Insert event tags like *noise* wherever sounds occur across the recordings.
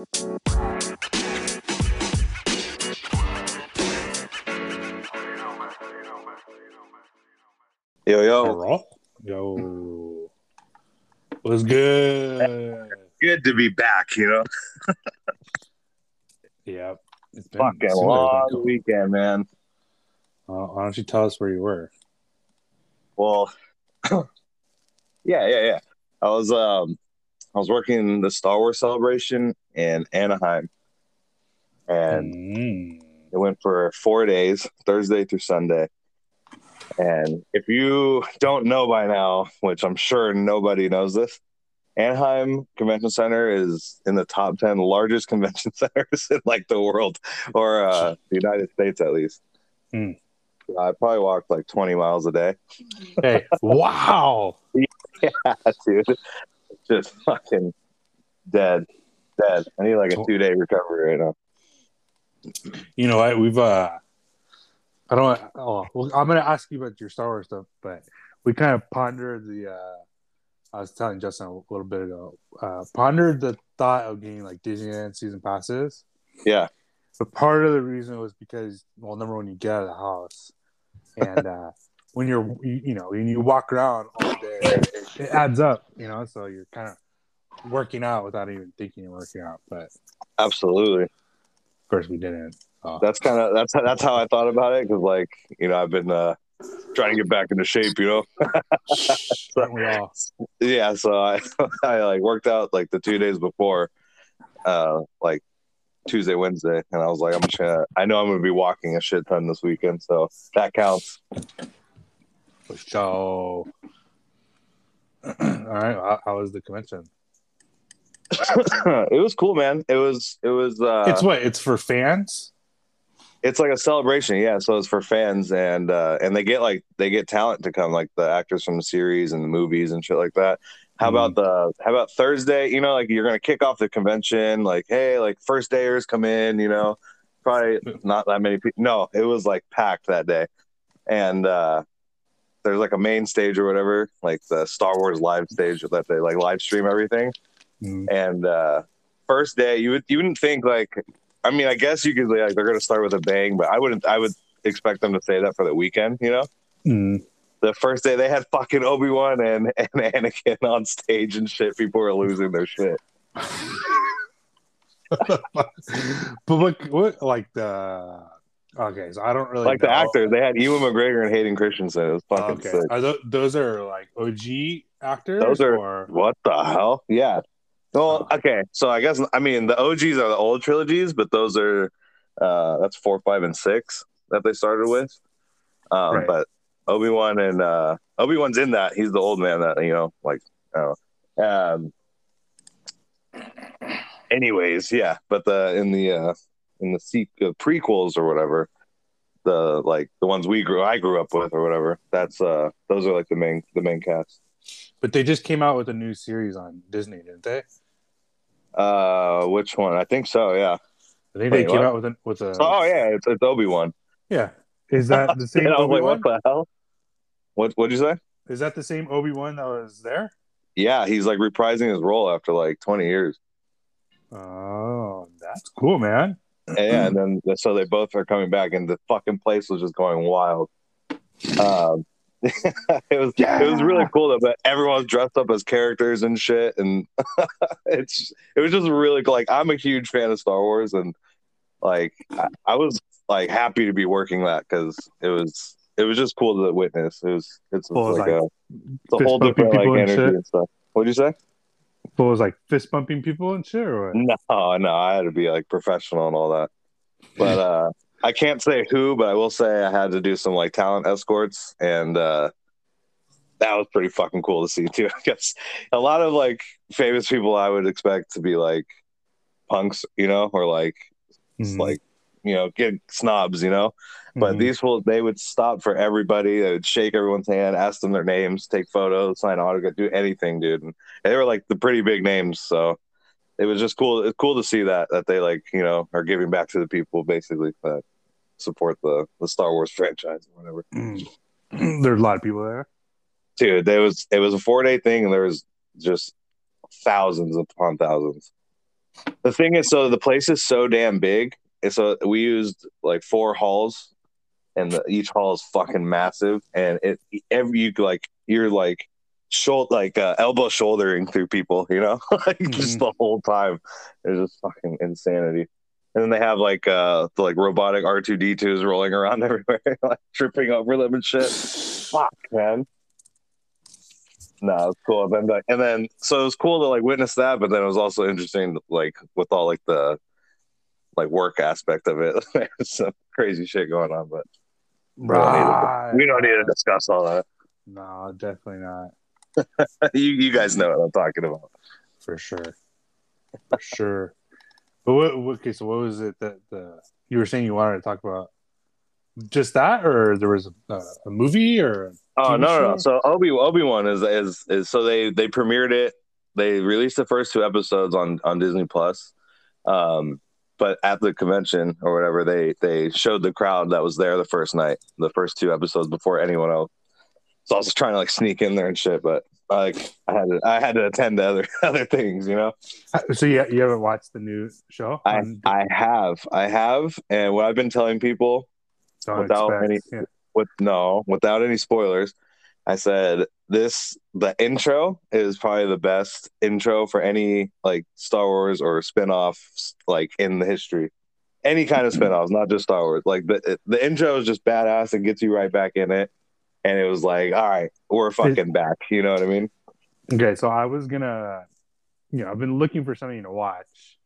Yo, yo. Raw? Yo. Was good? Good to be back, you know? *laughs* yeah. It's been Fucking long been weekend, man. Uh, why don't you tell us where you were? Well, *clears throat* yeah, yeah, yeah. I was um I was working the Star Wars celebration in Anaheim. And Mm. it went for four days, Thursday through Sunday. And if you don't know by now, which I'm sure nobody knows this, Anaheim Convention Center is in the top 10 largest *laughs* convention centers in like the world or uh, the United States at least. Hmm. I probably walked like 20 miles a day. Hey, wow. *laughs* yeah, dude. Just fucking dead. Dead. I need like a two day recovery right now. You know what? We've uh I don't oh well, I'm gonna ask you about your Star Wars stuff, but we kind of pondered the uh I was telling Justin a little bit ago, uh pondered the thought of getting like Disneyland season passes. Yeah. But part of the reason was because well, number one, you get out of the house, and uh, when you're you, you know when you walk around all day, it adds up, you know. So you're kind of working out without even thinking you're working out. But absolutely, of course, we didn't. Uh, that's kind of that's that's how I thought about it because like you know I've been uh, trying to get back into shape, you know. *laughs* all? Yeah, so I *laughs* I like worked out like the two days before, uh, like Tuesday, Wednesday, and I was like I'm just gonna I know I'm gonna be walking a shit ton this weekend, so that counts. So, all right. How, how was the convention? *coughs* it was cool, man. It was it was uh, it's what? It's for fans. it's like a celebration yeah so it's for fans and uh and they get like they get talent to come like the actors from the series and the movies and shit like that how Mhm. about the how about thursday you know like you're gonna kick off the convention like hey like first dayers come in you know probably *laughs* not that many people no it was like packed that day and uh there's like a main stage or whatever like the star wars live stage that they like live stream everything Mm. and uh first day you would you wouldn't think like I mean I guess you could like they're gonna start with a bang, but I wouldn't I would expect them to say that for the weekend, you know? Mm. The first day they had fucking Obi Wan and, and Anakin on stage and shit. People were losing their shit. *laughs* but what, what, like the okay, so I don't really Like the actors, they had Ewan McGregor and Hayden Christensen. It was fucking Okay, sick. are tho- those are like OG actors? Those are- or What the hell? Yeah. Well, Oh. okay. So I guess I mean the OGs are the old trilogies, but those are uh that's four, five, and six that they started with. Um Right. but Obi Wan and uh Obi Wan's in that. He's the old man that, you know, like I know. Um anyways, yeah. But the in the uh in the se- uh, prequels or whatever, the like the ones we grew I grew up with or whatever, that's uh those are like the main the main cast. but they just came out with a new series on Disney, didn't they? Uh which one? I think so, yeah. I think Wait, they came what? out with a with a Oh yeah, it's, it's Obi Wan. yeah. Is that the *laughs* same And I was like, what the hell? What what'd you say? Is that the same Obi Wan that was there? Yeah, he's like reprising his role after like twenty years. Oh, that's cool, man. And, yeah, and *clears throat* then so they both are coming back, and the fucking place was just going wild. Um, *laughs* it was it was really cool though, but everyone was dressed up as characters and shit, and *laughs* it's it was just really cool. Like I'm a huge fan of Star Wars, and like I, I was like happy to be working that because it was it was just cool to witness. It was it's of, like, like, a it's a whole different like people and energy and stuff. What'd you say? But it was like fist bumping people and shit, or what? No, no, I had to be like professional and all that. But uh *laughs* I can't say who, but I will say I had to do some like talent escorts and uh that was pretty fucking cool to see too. *laughs* Because a lot of like famous people I would expect to be like punks, you know, or like Mhm. like you know, get snobs, you know. But Mhm. these fools, they would stop for everybody. They would shake everyone's hand, ask them their names, take photos, sign autograph, do anything, dude. And they were like the pretty big names, so it was just cool. It's cool to see that that they like you know are giving back to the people basically that support the the Star Wars franchise or whatever. Mhm. *clears throat* There's a lot of people there. Dude, there was it was a four day thing, and there was just thousands upon thousands. The thing is, so the place is so damn big. So we used like four halls, and the, each hall is fucking massive. And it every you like you're like shoulder like uh, elbow shouldering through people, you know, *laughs* like just Mhm. the whole time. It's just fucking insanity. And then they have like uh the like robotic R two D twos rolling around *laughs* everywhere, *laughs* like tripping over them and shit. Fuck, man. No, it's cool. And then, and then, so it was cool to like witness that, but then it was also interesting, like with all like the like work aspect of it. *laughs* There's some crazy shit going on, but we don't need to- we don't need to discuss all that. No, definitely not. *laughs* you you guys know what I'm talking about. For sure. For sure. But what, what okay, so what was it that the you were saying you wanted to talk about? Just that or there was a, a movie or Oh no, no, no. So Obi Obi Wan is, is is so they they premiered it. They released the first two episodes on on Disney Plus. Um, but at the convention or whatever, they they showed the crowd that was there the first night, the first two episodes before anyone else. So I was just trying to like sneak in there and shit, but like I had to I had to attend to other *laughs* other things, you know. Uh, so you, you haven't watched the new show? I um, on- I have I have, and what I've been telling people without expect- any- yeah. with no without any spoilers i said this the intro is probably the best intro for any like star wars or spin-offs like in the history. Any kind of spin-offs not just star wars. Like the the intro is just badass and gets you right back in it. And it was like all right we're fucking back. You know what i mean? Okay, so I was gonna, you know, I've been looking for something to watch,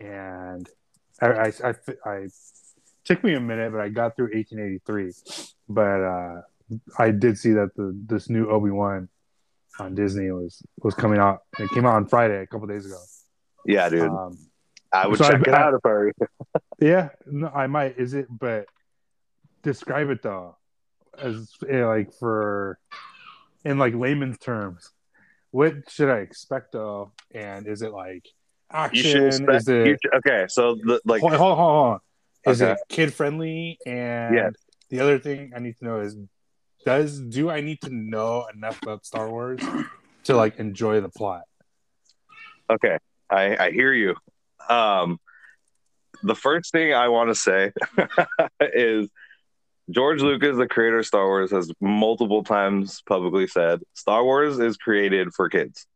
and I, I, I, I took me a minute, but I got through 1883. But uh, I did see that the this new Obi Wan on Disney was was coming out. It came out on Friday a couple days ago. yeah dude Um, i would so check I- it out if i were you. *laughs* yeah, no, I might. Is it? But describe it though, as eh, like for in like layman's terms. What should I expect though? And is it like action? expect is it should- okay so the like hold, hold, hold, hold on. Is Okay. it kid friendly? And Yes. the other thing I need to know is does do I need to know enough about Star Wars to like enjoy the plot? Okay, I, I hear you. Um, the first thing I want to say *laughs* is George Lucas, the creator of Star Wars, has multiple times publicly said Star Wars is created for kids.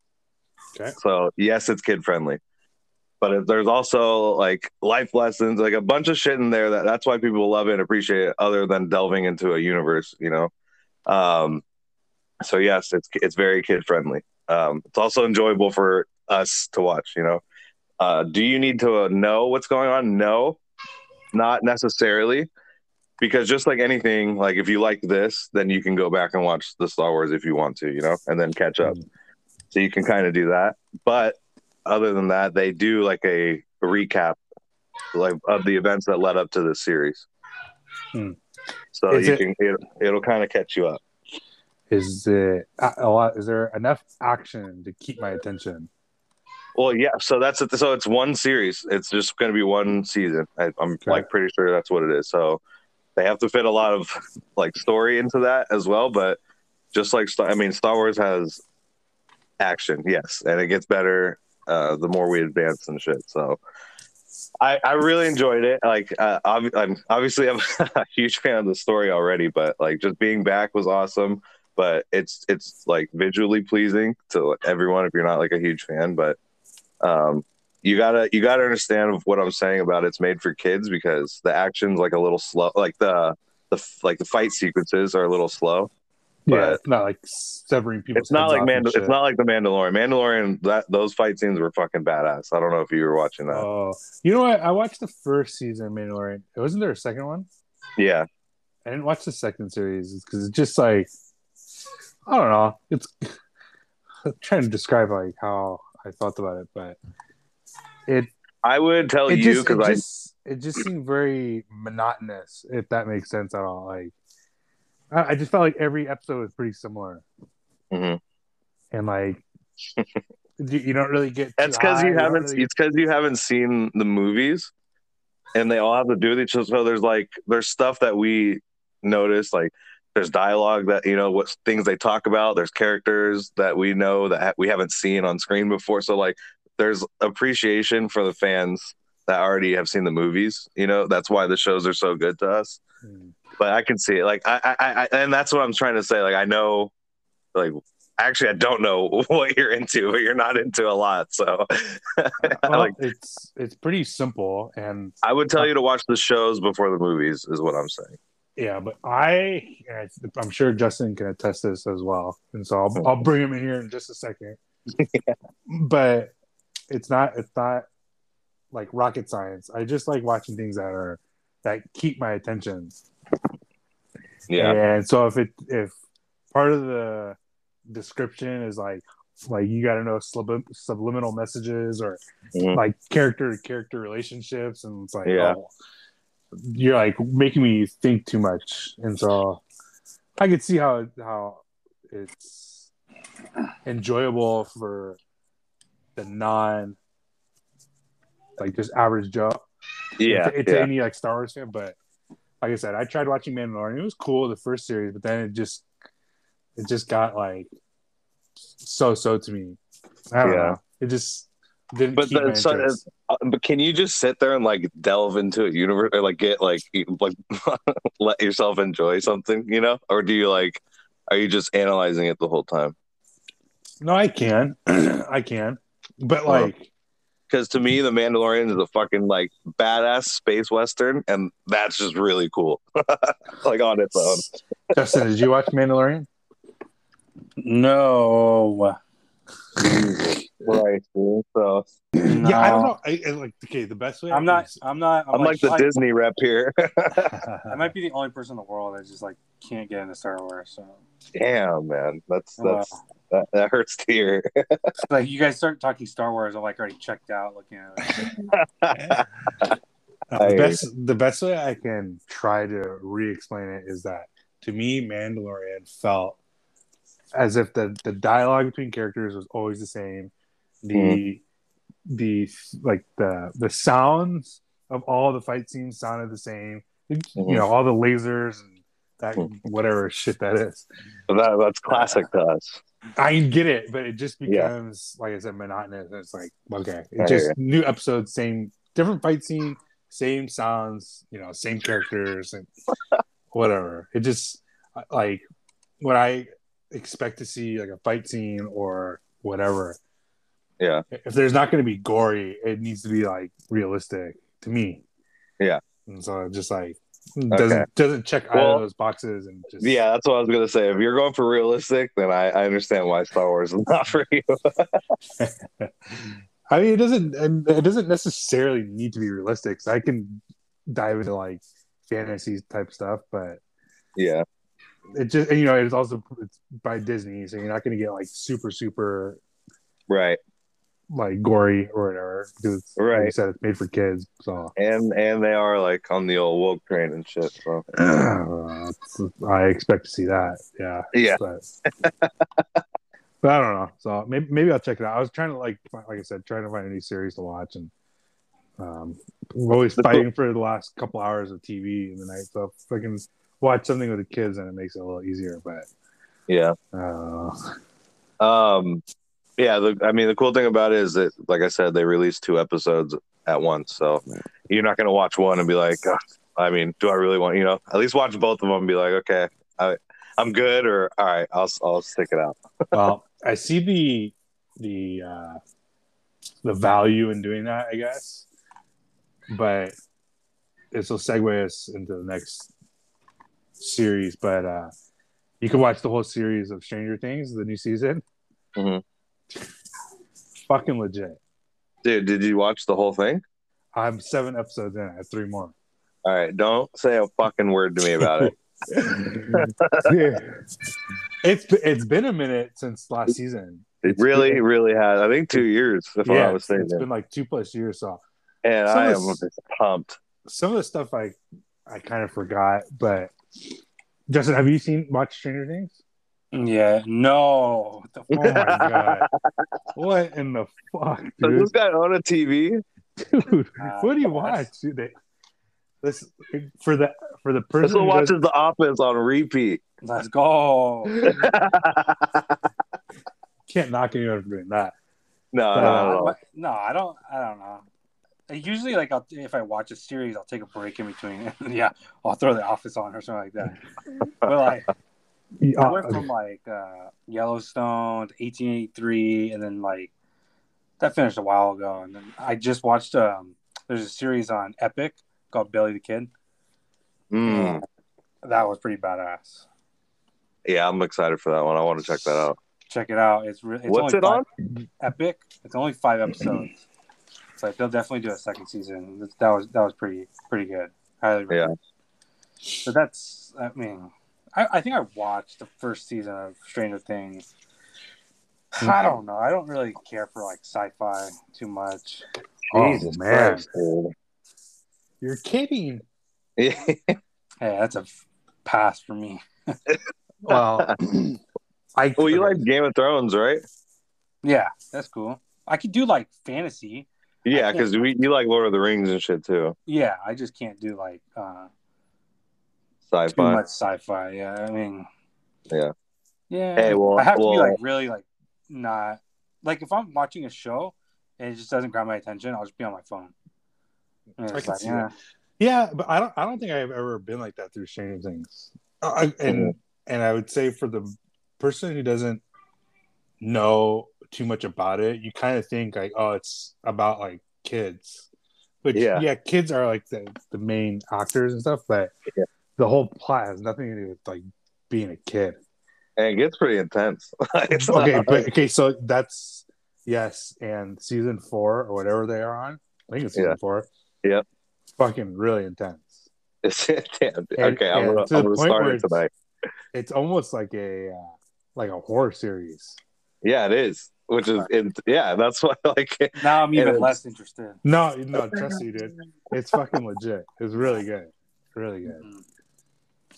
Okay. So yes, it's kid friendly, but there's also like life lessons, like a bunch of shit in there that that's why people love it and appreciate it. Other than delving into a universe, you know. Um, so yes, it's it's very kid friendly. Um, it's also enjoyable for us to watch. You know, uh, do you need to know what's going on? No, not necessarily, because just like anything, like if you like this, then you can go back and watch the Star Wars if you want to, you know, and then catch up. So you can kind of do that. But other than that, they do like a recap, like of the events that led up to this series. Hmm. So Is you it- can it, it'll kind of catch you up. Is it a lot? Is there enough action to keep my attention? Well, yeah. So that's it. So it's one series. It's just going to be one season. I, I'm Okay. like pretty sure that's what it is. So they have to fit a lot of like story into that as well. But just like I mean, Star Wars has action, yes, and it gets better uh, the more we advance and shit. So I, I really enjoyed it. Like, uh, ob- I'm obviously I'm *laughs* a huge fan of the story already, but like just being back was awesome. But it's it's like visually pleasing to everyone if you're not like a huge fan. But um, you gotta you gotta understand what I'm saying about it's made for kids because the action's like a little slow. Like the the like the fight sequences are a little slow. Yeah, But- it's not like severing people. It's not like Mandal- It's not like the Mandalorian. Mandalorian that those fight scenes were fucking badass. I don't know if you were watching that. Oh, you know what? I watched the first season of Mandalorian. Wasn't there a second one? yeah, I didn't watch the second series because it's just like I don't know. It's I'm *laughs* trying to describe like how I thought about it, but it I would tell it you because I just it just seemed very monotonous, if that makes sense at all. Like I, I just felt like every episode was pretty similar, Mhm. and like *laughs* you, you don't really get. that's because you haven't. really- It's because you haven't seen the movies, and they all have to do with each other. So there's like there's stuff that we notice like. There's dialogue that you know what things they talk about. There's characters that we know that ha- we haven't seen on screen before. So like there's appreciation for the fans that already have seen the movies. You know, that's why the shows are so good to us. Mm. But I can see it. Like I, I, I and that's what I'm trying to say. Like I know, like actually I don't know *laughs* what you're into, but you're not into a lot. So *laughs* Well, like it's it's pretty simple, and I would tell uh, you to watch the shows before the movies. Is what I'm saying. yeah, but I I'm sure Justin can attest this as well, and so I'll I'll bring him in here in just a second. *laughs* But it's not it's not like rocket science. I just like watching things that are that keep my attention. Yeah. And so if it if part of the description is like like you got to know sublim- subliminal messages or Mhm. like character to character relationships and it's like Yeah. oh, you're like making me think too much and so I could see how how it's enjoyable for the non like just average Joe Yeah. to yeah. any like Star Wars fan. But like I said, I tried watching Mandalorian. It was cool the first series, but then it just it just got like so so to me. I don't Yeah. know. It just didn't But keep the- my so. Uh, but can you just sit there and like delve into a universe or like get like like *laughs* let yourself enjoy something, you know? Or do you like are you just analyzing it the whole time? No, I can, *clears throat* I can, but like Because to me, The Mandalorian is a fucking like badass space western, and that's just really cool, *laughs* like on its own. Justin, did you watch Mandalorian? No. Right. So Yeah, I don't know. I, I, like okay, the best way I I'm can not. I'm not. I'm like the I, Disney rep here. I might be the only person in the world that just like can't get into Star Wars. So Damn, man, that's Wow. That's that, that hurts to hear. *laughs* like you guys start talking Star Wars, I'm like already checked out looking at it. Uh, *laughs* the best the best way I can try to re-explain it is that to me, Mandalorian felt as if the the dialogue between characters was always the same. The the like the the sounds of all the fight scenes sounded the same. You know, all the lasers and that Mhm. whatever shit that is. that, that's classic to us. I get it, but it just Yeah. becomes like I said, monotonous. It's like okay, it's just new episodes, same different fight scene, same sounds, you know, same characters and *laughs* whatever. It just uh, like when I expect to see like a fight scene or whatever. Yeah. If there's not going to be gory, it needs to be like realistic to me. Yeah. And so just like doesn't Okay. doesn't check either Well, of those boxes and just Yeah, that's what I was gonna say. If you're going for realistic, then I, I understand why Star Wars is *laughs* not for you. *laughs* I mean, it doesn't, and it doesn't necessarily need to be realistic. 'cause I can dive into like fantasy type stuff, but yeah, it just, and, you know, it's also it's by Disney, so you're not going to get like super, super right. Like gory or whatever because, it's, like you said, it's made for kids. So And and they are like on the old woke train and shit. So *clears throat* uh, I expect to see that. Yeah, Yeah. but, but I don't know. So maybe maybe I'll check it out. I was trying to like, like I said, trying to find a new series to watch and. Um, I'm always fighting for the last couple hours of TV in the night. So if I can watch something with the kids, and it makes it a little easier. But yeah. uh, Um yeah, the, I mean the cool thing about it is that like I said, they released two episodes at once. So you're not gonna watch one and be like, "Ugh, I mean, do I really want you know, at least watch both of them and be like, okay, I I'm good or all right, I'll I'll stick it out. *laughs* well, I see the the uh, the value in doing that, I guess. But this will segue us into the next series. But uh, you can watch the whole series of Stranger Things, the new season. Mhm. Fucking legit. Dude, did you watch the whole thing? I'm seven episodes in. I have three more. All right, don't say a fucking word to me about it. *laughs* Yeah. It's it's been a minute since last season. It It's really, been- really has. I think two years, if I'm yeah, not it's, mistaken. it's been like two plus years. So and some I am just pumped. some of the stuff I I kind of forgot, but Justin, have you seen watched Stranger Things? Yeah. No. What the Oh my god! what in the fuck, Does dude? this guy own a TV? Dude, Uh, what do you watch? Dude, they, this for the for the person one who does- watches The Office on repeat. Let's go. *laughs* can't knock anyone for doing that. No, Uh, not at all. I- no, I don't. I don't know. I Usually, like, I'll, if I watch a series, I'll take a break in between. *laughs* yeah, I'll throw The Office on or something like that. But like, I Yeah, went from like uh, Yellowstone to 1883, and then like that finished a while ago. And then I just watched. Um, there's a series on Epix called Billy the Kid. Mm. That was pretty badass. Yeah, I'm excited for that one. I want to check that out. Check it out. It's really. It's What's only it on? Epix. It's only five episodes. So they'll definitely do a second season. That was that was pretty pretty good. Highly recommend. So that's I mean, I, I think I watched the first season of Stranger Things. I don't know. I don't really care for like sci-fi too much. Oh, Jesus man. Christ. You're kidding. *laughs* Hey, that's a f- pass for me. *laughs* Well, I well, you like Game of Thrones, right? Yeah, that's cool. I could do like fantasy. Yeah, I because you like Lord of the Rings and shit too. Yeah, I just can't do like uh too Sci-fi. much sci-fi. Yeah, I mean, Yeah. yeah. Hey, well- I have to be like really like not like if I'm watching a show and it just doesn't grab my attention, I'll just be on my phone. I can like, see yeah. that. Yeah, but I don't. I don't think I've ever been like that through Stranger Things. Uh, I, and and I would say for the person who doesn't know too much about it, you kind of think like, oh, it's about like kids. But Yeah. yeah, kids are like the, the main actors and stuff. But Yeah. The whole plot has nothing to do with like being a kid. And it gets pretty intense. *laughs* It's *laughs* okay, not- but okay, so that's yes, and season four or whatever they are on. I think it's season Yeah. four. Yep. Fucking really intense. It's, *laughs* damn, And- okay, I'm gonna, to I'm gonna start it tonight. It's almost like a uh, like a horror series. Yeah, it is. Which is, in, yeah, that's why like Now I'm even less interested. No, no, trust me, dude. It's fucking legit. It's really good. Really good. Mm.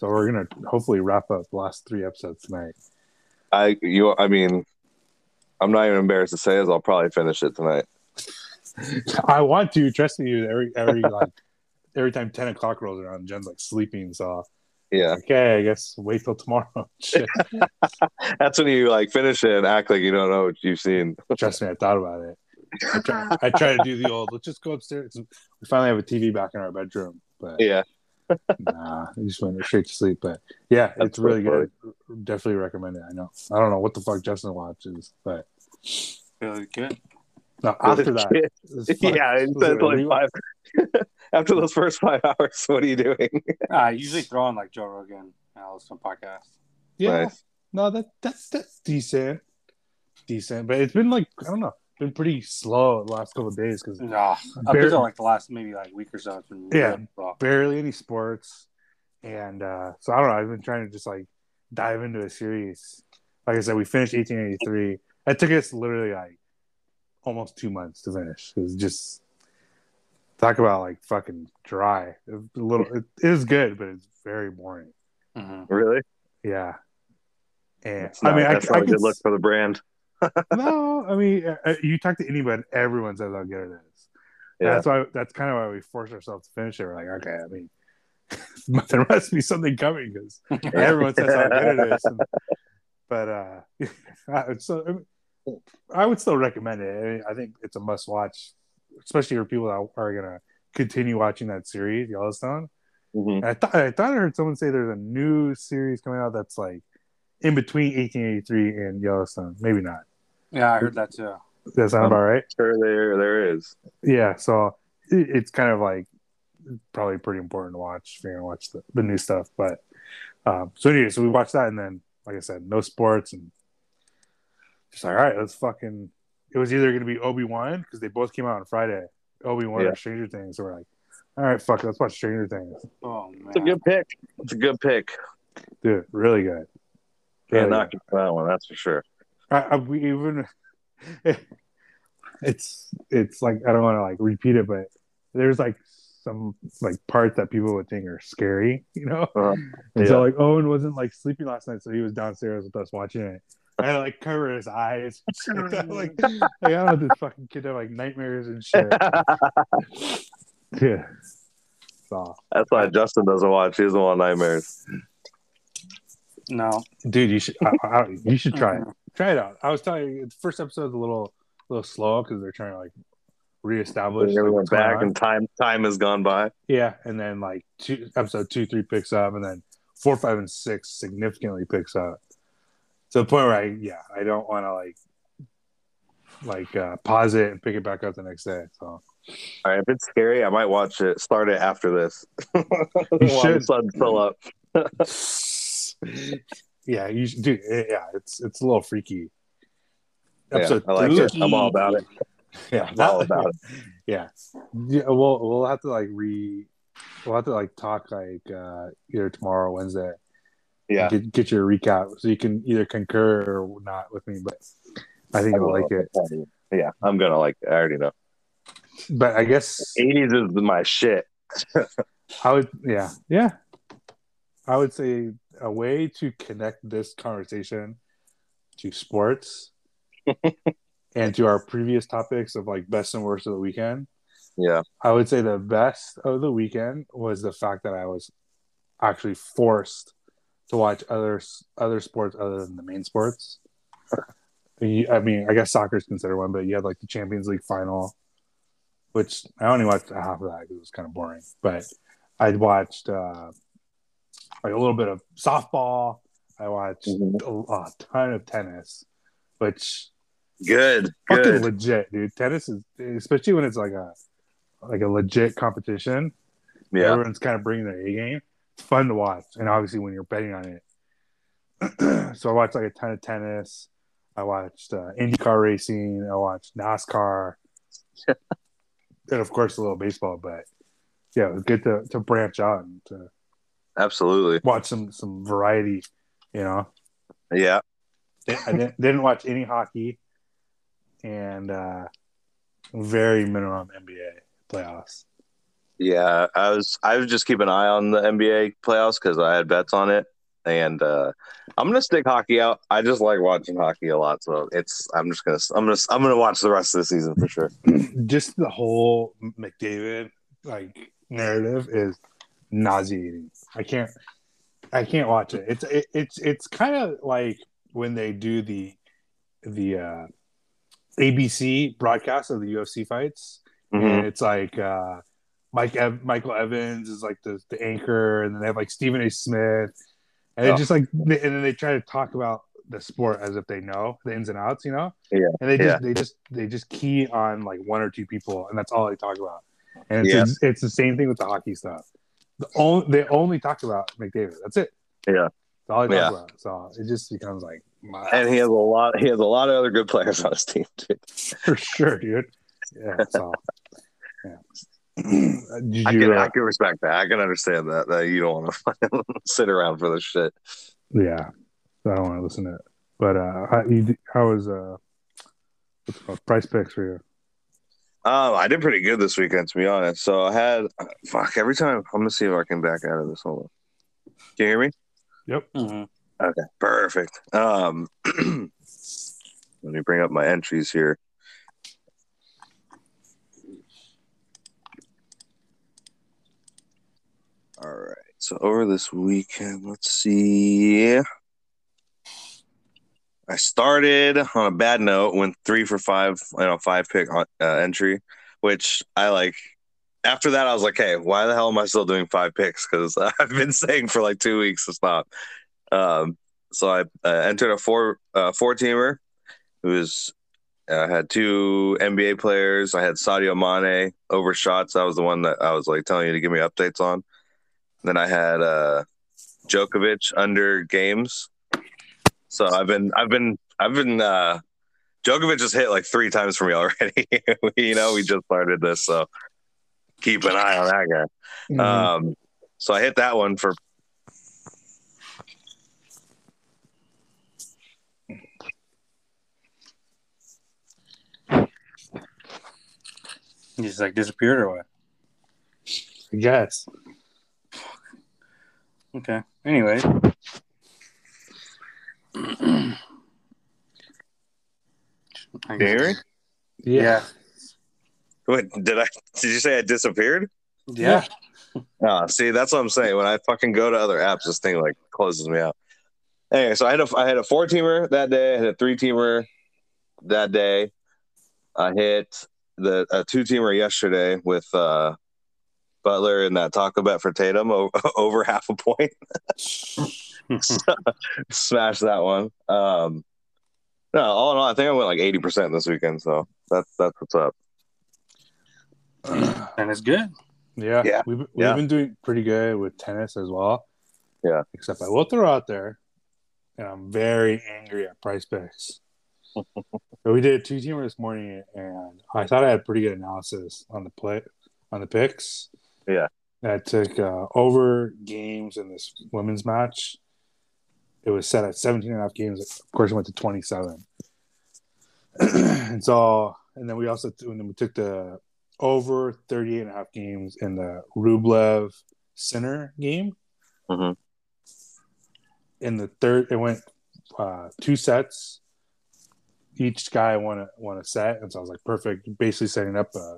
So we're gonna hopefully wrap up the last three episodes tonight. I you I mean, I'm not even embarrassed to say this. I'll probably finish it tonight. *laughs* I want to trust me. Every every like every time ten o'clock rolls around, Jen's like sleeping. So Yeah, okay, I guess wait till tomorrow. *laughs* *laughs* That's when you like finish it and act like you don't know what you've seen. Trust me, I thought about it. I try, I try to do the old. Let's just go upstairs. We finally have a TV back in our bedroom, but Yeah, nah, I just went straight to sleep. But yeah, That's it's really so good. Definitely recommend it. I know. I don't know what the fuck Justin watches, but Really good. no, after that, it's *laughs* yeah, it was says like five. *laughs* After those first five *laughs* hours, what are you doing? Uh, I usually throw on like Joe Rogan and I'll listen to podcasts. Yeah, Nice. no, that that's that's decent, decent. But it's been like I don't know, been pretty slow the last couple of days because No, up until like the last maybe like week or so, it's been Yeah. really barely any sports, and uh so I don't know. I've been trying to just like dive into a series. Like I said, we finished 1883. It took us literally like almost two months to finish. It was just talk about like fucking dry. It was a little. It, it is good, but it's very boring. Mhm. Really? Yeah. And That's not, I mean, I, that's I not a can good look for the brand. *laughs* no, I mean, uh, uh, you talk to anybody, everyone says how good it is. Yeah. That's why. That's kind of why we force ourselves to finish it. We're like, okay, I mean, *laughs* there must be something coming because *laughs* everyone says how good it is. And- but uh, I- so I, mean, I would still recommend it. I, mean, I think it's a must watch, especially for people that are gonna continue watching that series, Yellowstone. Mhm. I thought I thought I heard someone say there's a new series coming out that's like in between 1883 and Yellowstone. Maybe not. Yeah, I heard that too. Does that sound Um, about right? Sure, there there is. Yeah. So it, it's kind of like probably pretty important to watch if you're gonna watch the, the new stuff. But um, so anyway, so we watched that, and then like I said, no sports, and just like all right, let's fucking. It was either gonna be Obi Wan because they both came out on Friday. Obi Wan Yeah. or Stranger Things. So we're like, all right, fuck, it, let's watch Stranger Things. Oh man, It's a good pick. It's a good pick. Dude, really good. Can't Really knock it for that one. That's for sure. I, I, we even *laughs* it's it's like I don't want to like repeat it, but there's like some like parts that people would think are scary, you know. Uh, And yeah. so like Owen wasn't like sleeping last night, so he was downstairs with us watching it. I like cover his eyes. like, *laughs* like, like, I don't know this fucking kid have like nightmares and shit. yeah. *laughs* So, That's why Justin doesn't watch. He doesn't want nightmares. no. dude, you should I, I, you should try it. Try it out. I was telling you, the first episode's a little little slow because they're trying to like reestablish Everyone like, went back and time time has gone by. Yeah, and then like two episode two, three picks up, and then four, five, and six significantly picks up to the point where I yeah I don't want to like like uh, pause it and pick it back up the next day. So All right, if it's scary, I might watch it. Start it after this. *laughs* You should. sun's still up. *laughs* *laughs* yeah, you should, dude. it- yeah, it's it's a little freaky. Yeah, I like it. I'm all about it. *laughs* Yeah, I'm all about it. *laughs* Yeah, yeah. We'll we'll have to like re. We'll have to like talk like uh either tomorrow or Wednesday. Yeah, Get, get your recap so you can either concur or not with me, but I think I you'll like it. Yeah, I'm gonna like it. I already know. But I guess 80s is my shit. *laughs* I would, yeah, yeah. I would say a way to connect this conversation to sports *laughs* and to our previous topics of like best and worst of the weekend. Yeah, I would say the best of the weekend was the fact that I was actually forced to watch other other sports other than the main sports. *laughs* I mean, I guess soccer is considered one, but you had like the Champions League final, which I only watched half of that because it was kind of boring. But I'd watched uh, like a little bit of softball. I watched Mhm. a, a ton of tennis, which good, fucking good. legit, dude. Tennis is especially when it's like a like a legit competition. Yeah, Everyone's kind of bringing their A game. It's fun to watch, and obviously when you're betting on it. *clears throat* so I watched like a ton of tennis. I watched uh, IndyCar racing. I watched NASCAR, *laughs* and of course a little baseball. But yeah, it was good to to branch out and to absolutely. watch some some variety. You know, Yeah, I didn't, didn't watch any hockey, and uh, very minimum NBA playoffs. yeah. I was I was just keeping an eye on the NBA playoffs because I had bets on it, and uh, I'm gonna stick hockey out. I just like watching hockey a lot, so it's I'm just gonna I'm gonna I'm gonna watch the rest of the season for sure. *clears throat* just the whole McDavid like narrative is nauseating. I can't I can't watch it. It's it, it's it's kind of like when they do the the uh ABC broadcast of the UFC fights Mhm. and it's like uh Mike Ev- Michael Eaves is like the, the anchor and then they have like Stephen A. Smith and they Oh. just like they, and then they try to talk about the sport as if they know the ins and outs, you know? Yeah. And they just Yeah. they just they just key on like one or two people and that's all they talk about. And it's Yeah. it's the same thing with the hockey stuff. The only they only talk about McDavid. That's it. Yeah. That's all they talk Yeah. about. So it just becomes like And he has a lot. He has a lot of other good players on his team too. *laughs* for sure, dude. Yeah. So yeah. *clears throat* Did I can uh, I can respect that. I can understand that that you don't want to *laughs* sit around for this shit. Yeah, I don't want to listen to it. But uh, how, you, how was uh, what's called? PrizePicks for you? Um, I did pretty good this weekend, to be honest. So I had fuck every time. I'm gonna see if I can back out of this. Hold on. Can you hear me? Mhm. Okay, perfect. Um, *clears throat* let me bring up my entries here. All right. So over this weekend, let's see. I started on a bad note, went three for five, you know, five pick uh, entry, which I like. After that, I was like, "Hey, why the hell am I still doing five picks?" Because *laughs* I've been saying for like two weeks to stop. Um, so I uh, entered a four uh, four teamer, It was uh, had two NBA players. I had Sadio Mane over shots. That was the one that I was like telling you to give me updates on. Then I had uh, Djokovic under games. So I've been I've been I've been uh, Djokovic has hit like three times for me already. *laughs* you know, we just started this, so keep an eye on that guy. Mm-hmm. Um, so I hit that one for He just like disappeared or what? I guess. Okay. Anyway. Can you hear me? Yeah. Wait, did I? Did you say I disappeared? Yeah. Oh, see, that's what I'm saying. When I fucking go to other apps, this thing like closes me out. Anyway, so I had a I had a four teamer that day. I had a three teamer that day. I hit the a two teamer yesterday with uh, Butler and that taco bet for Tatum over, *laughs* over half a point. *laughs* *laughs* Smash that one. Um, no, all in all, I think I went like eighty percent this weekend. So that's that's what's up. *clears throat* and it's good. Yeah, Yeah. We've, we've Yeah. been doing pretty good with tennis as well. Yeah. Except I will throw out there, and I'm very angry at PrizePicks. *laughs* but we did a two teamer this morning, and I thought I had pretty good analysis on the play on the picks. Yeah. I took uh, over games in this women's match. It was set at 17 and a half games. Of course, it went to 27. *clears throat* and so, and then we also, and then we took the over 38 and a half games in the Rublev Sinner game. Mhm. In the third, it went uh, two sets. Each guy won a won a set, and so I was like, perfect. Basically setting up a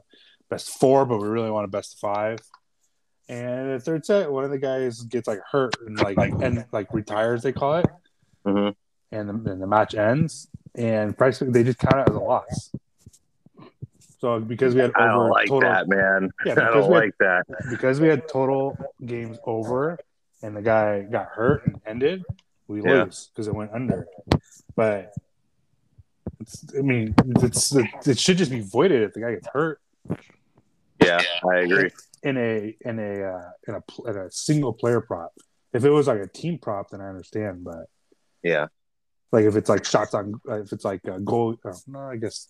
best four, but we really want a best five. And the third set, one of the guys gets like hurt and like and like retires, they call it, hmm and the, and the match ends. And price they just count it as a loss. So because we had I don't like total, that, man. Yeah, I don't we had like that. because we had total games over and the guy got hurt and ended, we Yeah. lose because it went under. But it's, I mean, it's it should just be voided if the guy gets hurt Yeah, I agree. In a in a uh, in a in a single player prop. If it was like a team prop, then I understand. But Yeah, like if it's like shots on, if it's like a goal, oh, no, I guess,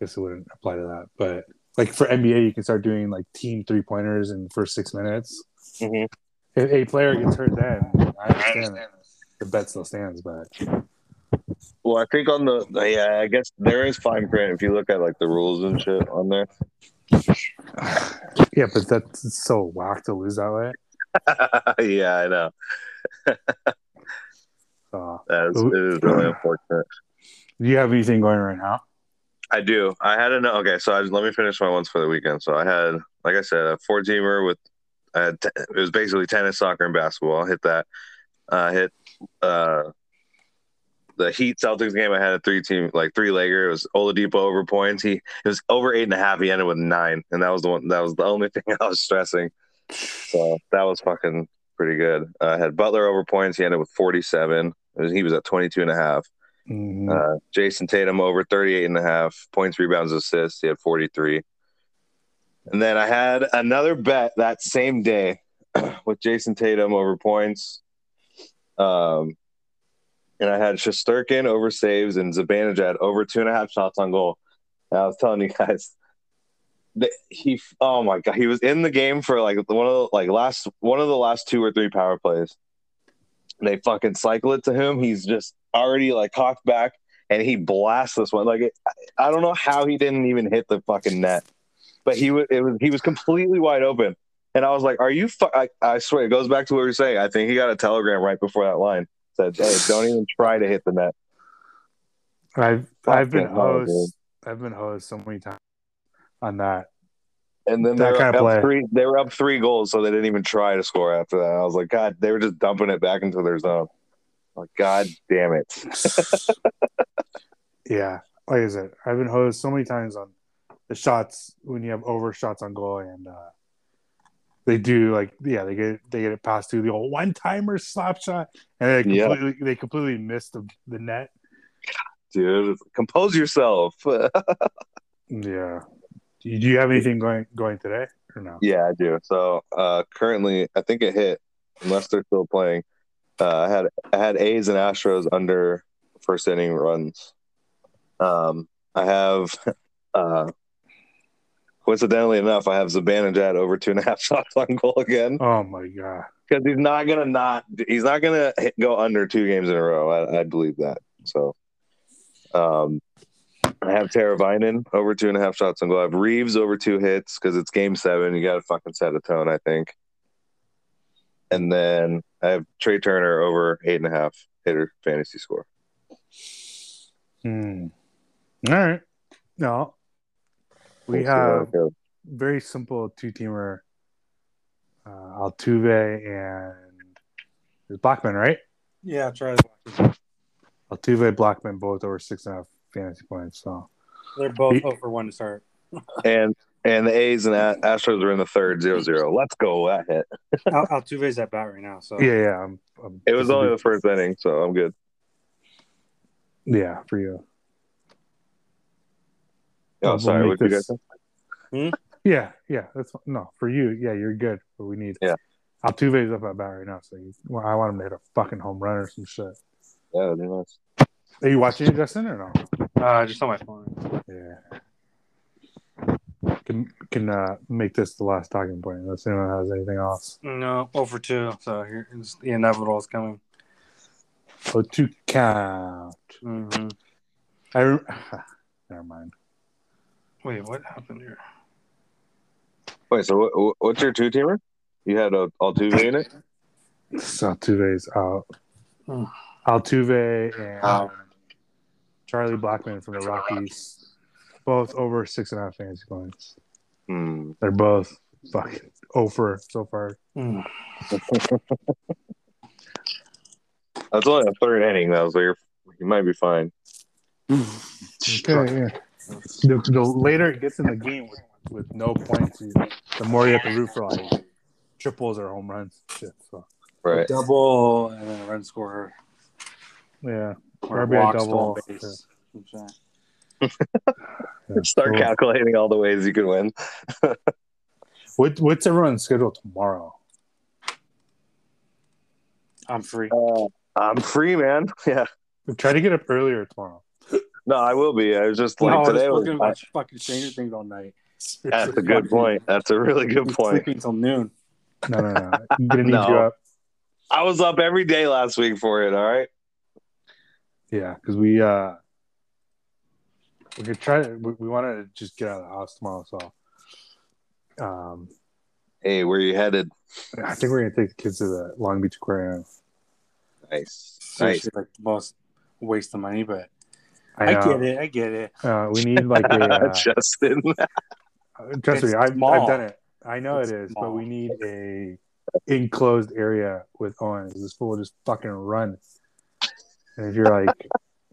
I guess it wouldn't apply to that. But like for NBA, you can start doing like team three pointers in the first six minutes. Mhm. If a player gets hurt, then I understand that the bet still stands. But Well, I think on the yeah, I guess there is fine print if you look at like the rules and shit on there. *sighs* yeah, but that's so whack to lose that way. *laughs* yeah, I know. *laughs* So, That is, it is really *clears throat* unfortunate. do you have anything going right now? I do. I had an okay. So I, let me finish my ones for the weekend. So I had, like I said, a four teamer with. I had t- it was basically tennis, soccer, and basketball. I hit that. Uh, hit uh, the Heat Celtics game. I had a three team, like three legger. It was Oladipo over points. He it was over eight and a half. He ended with nine, and that was the one. That was the only *laughs* thing I was stressing. So that was fucking pretty good. Uh, I had Butler over points. He ended with forty seven. He was at 22 and a half. Mhm. Uh, Jayson Tatum over 38 and a half points, rebounds, assists. He had 43. And then I had another bet that same day *clears throat* with Jayson Tatum over points. Um, and I had Shesterkin over saves and Zibanejad over two and a half shots on goal. And I was telling you guys that he, oh my god, he was in the game for like one of the like last one of the last two or three power plays. They fucking cycle it to him. He's just already like cocked back, and he blasts this one. Like I don't know how he didn't even hit the fucking net, but he was it was he was completely wide open. And I was like, "Are you?" Fu-? I, I swear, it goes back to what we were saying. I think he got a telegram right before that line said, "Hey, don't even try to hit the net." I've I've been hosed. I've been hosed so many times on that. And then That they were kind of up play. three. They were up three goals, so they didn't even try to score after that. I was like, God, they were just dumping it back into their zone. Like, God damn it! *laughs* yeah, like I said, I've been hosed so many times on the shots when you have over shots on goal, and uh, they do like yeah, they get they get it passed through the old one timer slap shot, and they Yeah. completely they completely miss the the net. Dude, compose yourself. *laughs* Yeah. Do you do you have anything going going today or no? Yeah, I do. So uh, currently, I think it hit, unless they're still playing. Uh, I had I had A's and Astros under first inning runs. Um, I have, *laughs* uh, coincidentally enough, I have Zibanejad over two and a half *laughs* shots on goal again Oh my god. because he's not gonna not he's not gonna hit, go under two games in a row. I, I believe that. So, um, I have Teravainen over two and a half shots on goal. I have Reaves over two hits because it's game seven. You got to fucking set a tone, I think. And then I have Trea Turner over eight and a half hitter fantasy score. Hmm. All right. No. We We'll have very simple two teamer uh, Altuve and it's Blackmon, right? Yeah, try Altuve, Blackmon, both over six and a half fantasy points. So They're both 0 for 1 to start. *laughs* and and the A's and A- Astros are in the third 0-0. Let's go. That hit. Al- Altuve's at bat right now, so Yeah, yeah. I'm, I'm, It was only the first inning, so I'm good. yeah for you. Oh, We'll sorry. make What you guys this- say? Yeah, yeah. That's no for you. Yeah, you're good. But we need. Yeah. Altuve's up at bat right now, so you, well, I want him to hit a fucking home run or some shit. Yeah, that'd be nice. Are you watching it, Justin, or no? uh, just on my phone. Yeah. Can can uh, make this the last talking point unless anyone has anything else. No, over 2. So here's the inevitable is coming. Oh, to count. hmm I rem- *sighs* never mind. Wait, what happened here? Wait, so what, what's your two teamer? You had a Altuve in it? *laughs* So Altuve's out. Hmm. Altuve and Wow. Charlie Blackmon from the Rockies, both over six and a half fantasy points. Hmm. They're both fucking over so far. Mm. That's only a third inning, though, so you're, you might be fine. Okay, *laughs* yeah. The, the later it gets in the game with, with no points, you, the more you have to root for like triples or home runs. Shit. So Right. Double and then a run scorer. yeah, Or a double. base. *laughs* Okay. yeah. Start Cool. calculating all the ways you can win. *laughs* What, what's everyone's schedule tomorrow? I'm free. Uh, I'm free, man. *laughs* Yeah. Try to get up earlier tomorrow. No, I will be. I was just like no, I was today. Was, looking watch fucking Stranger Things all night. that's a good point. That's a really good point. Sleeping till noon. No, no, no. I'm gonna need *laughs* No. you up. I was up every day last week for it. All right. Yeah, because we uh we could try to we, we wanted to just get out of the house tomorrow, so um Hey, where are you headed? I think we're gonna take the kids to the Long Beach Aquarium. Nice. Seriously, like the most waste of money, but I, I, get it. I get it. Uh, we need like a *laughs* uh, Justin. *laughs* trust It's me, I've, I've done it. I know It's it is, but we need a enclosed area with Owens. This fool will just fucking run. And if you're like,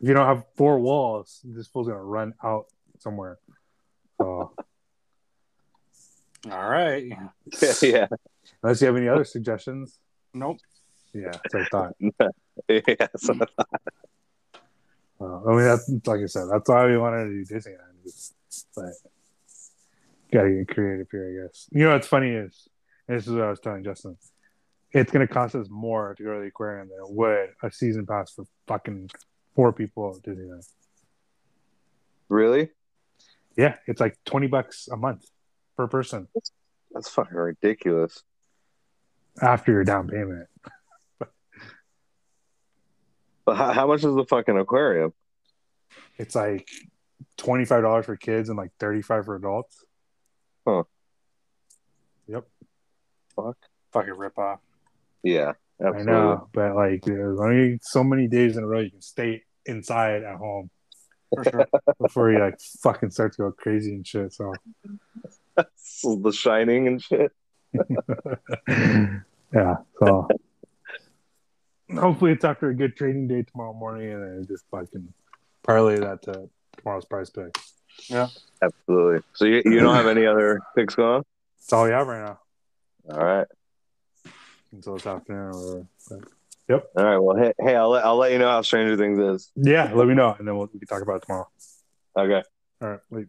if you don't have four walls, this fool's gonna run out somewhere. So All right. *laughs* yeah. unless you have any other suggestions, Nope. yeah, that's what I thought. Yeah. So, Uh, I mean, that's like I said, that's why we wanted to do Disneyland, but gotta get creative here, I guess. You know what's funny is, this is what I was telling Justin. It's gonna cost us more to go to the aquarium than it would a season pass for fucking four people at Disneyland. really? Yeah, it's like twenty bucks a month per person That's fucking ridiculous. after your down payment. But how, how much is the fucking aquarium? It's like twenty five dollars for kids and like thirty five for adults. Huh. Yep. Fuck. Fucking rip off. Yeah. Absolutely. I know, but like there's only so many days in a row you can stay inside at home. For sure. *laughs* before you like fucking start to go crazy and shit. So *laughs* the Shining and shit. *laughs* yeah, so hopefully it's after a good trading day tomorrow morning, and then just fucking parlay that to tomorrow's PrizePick. Yeah. Absolutely. So you, you don't have any other picks going? That's all we have right now All right. until this afternoon. Or whatever. All right. Well, hey, hey, I'll let I'll let you know how Stranger Things is. yeah, let me know, and then we'll, we can talk about it tomorrow. Okay. All right, wait.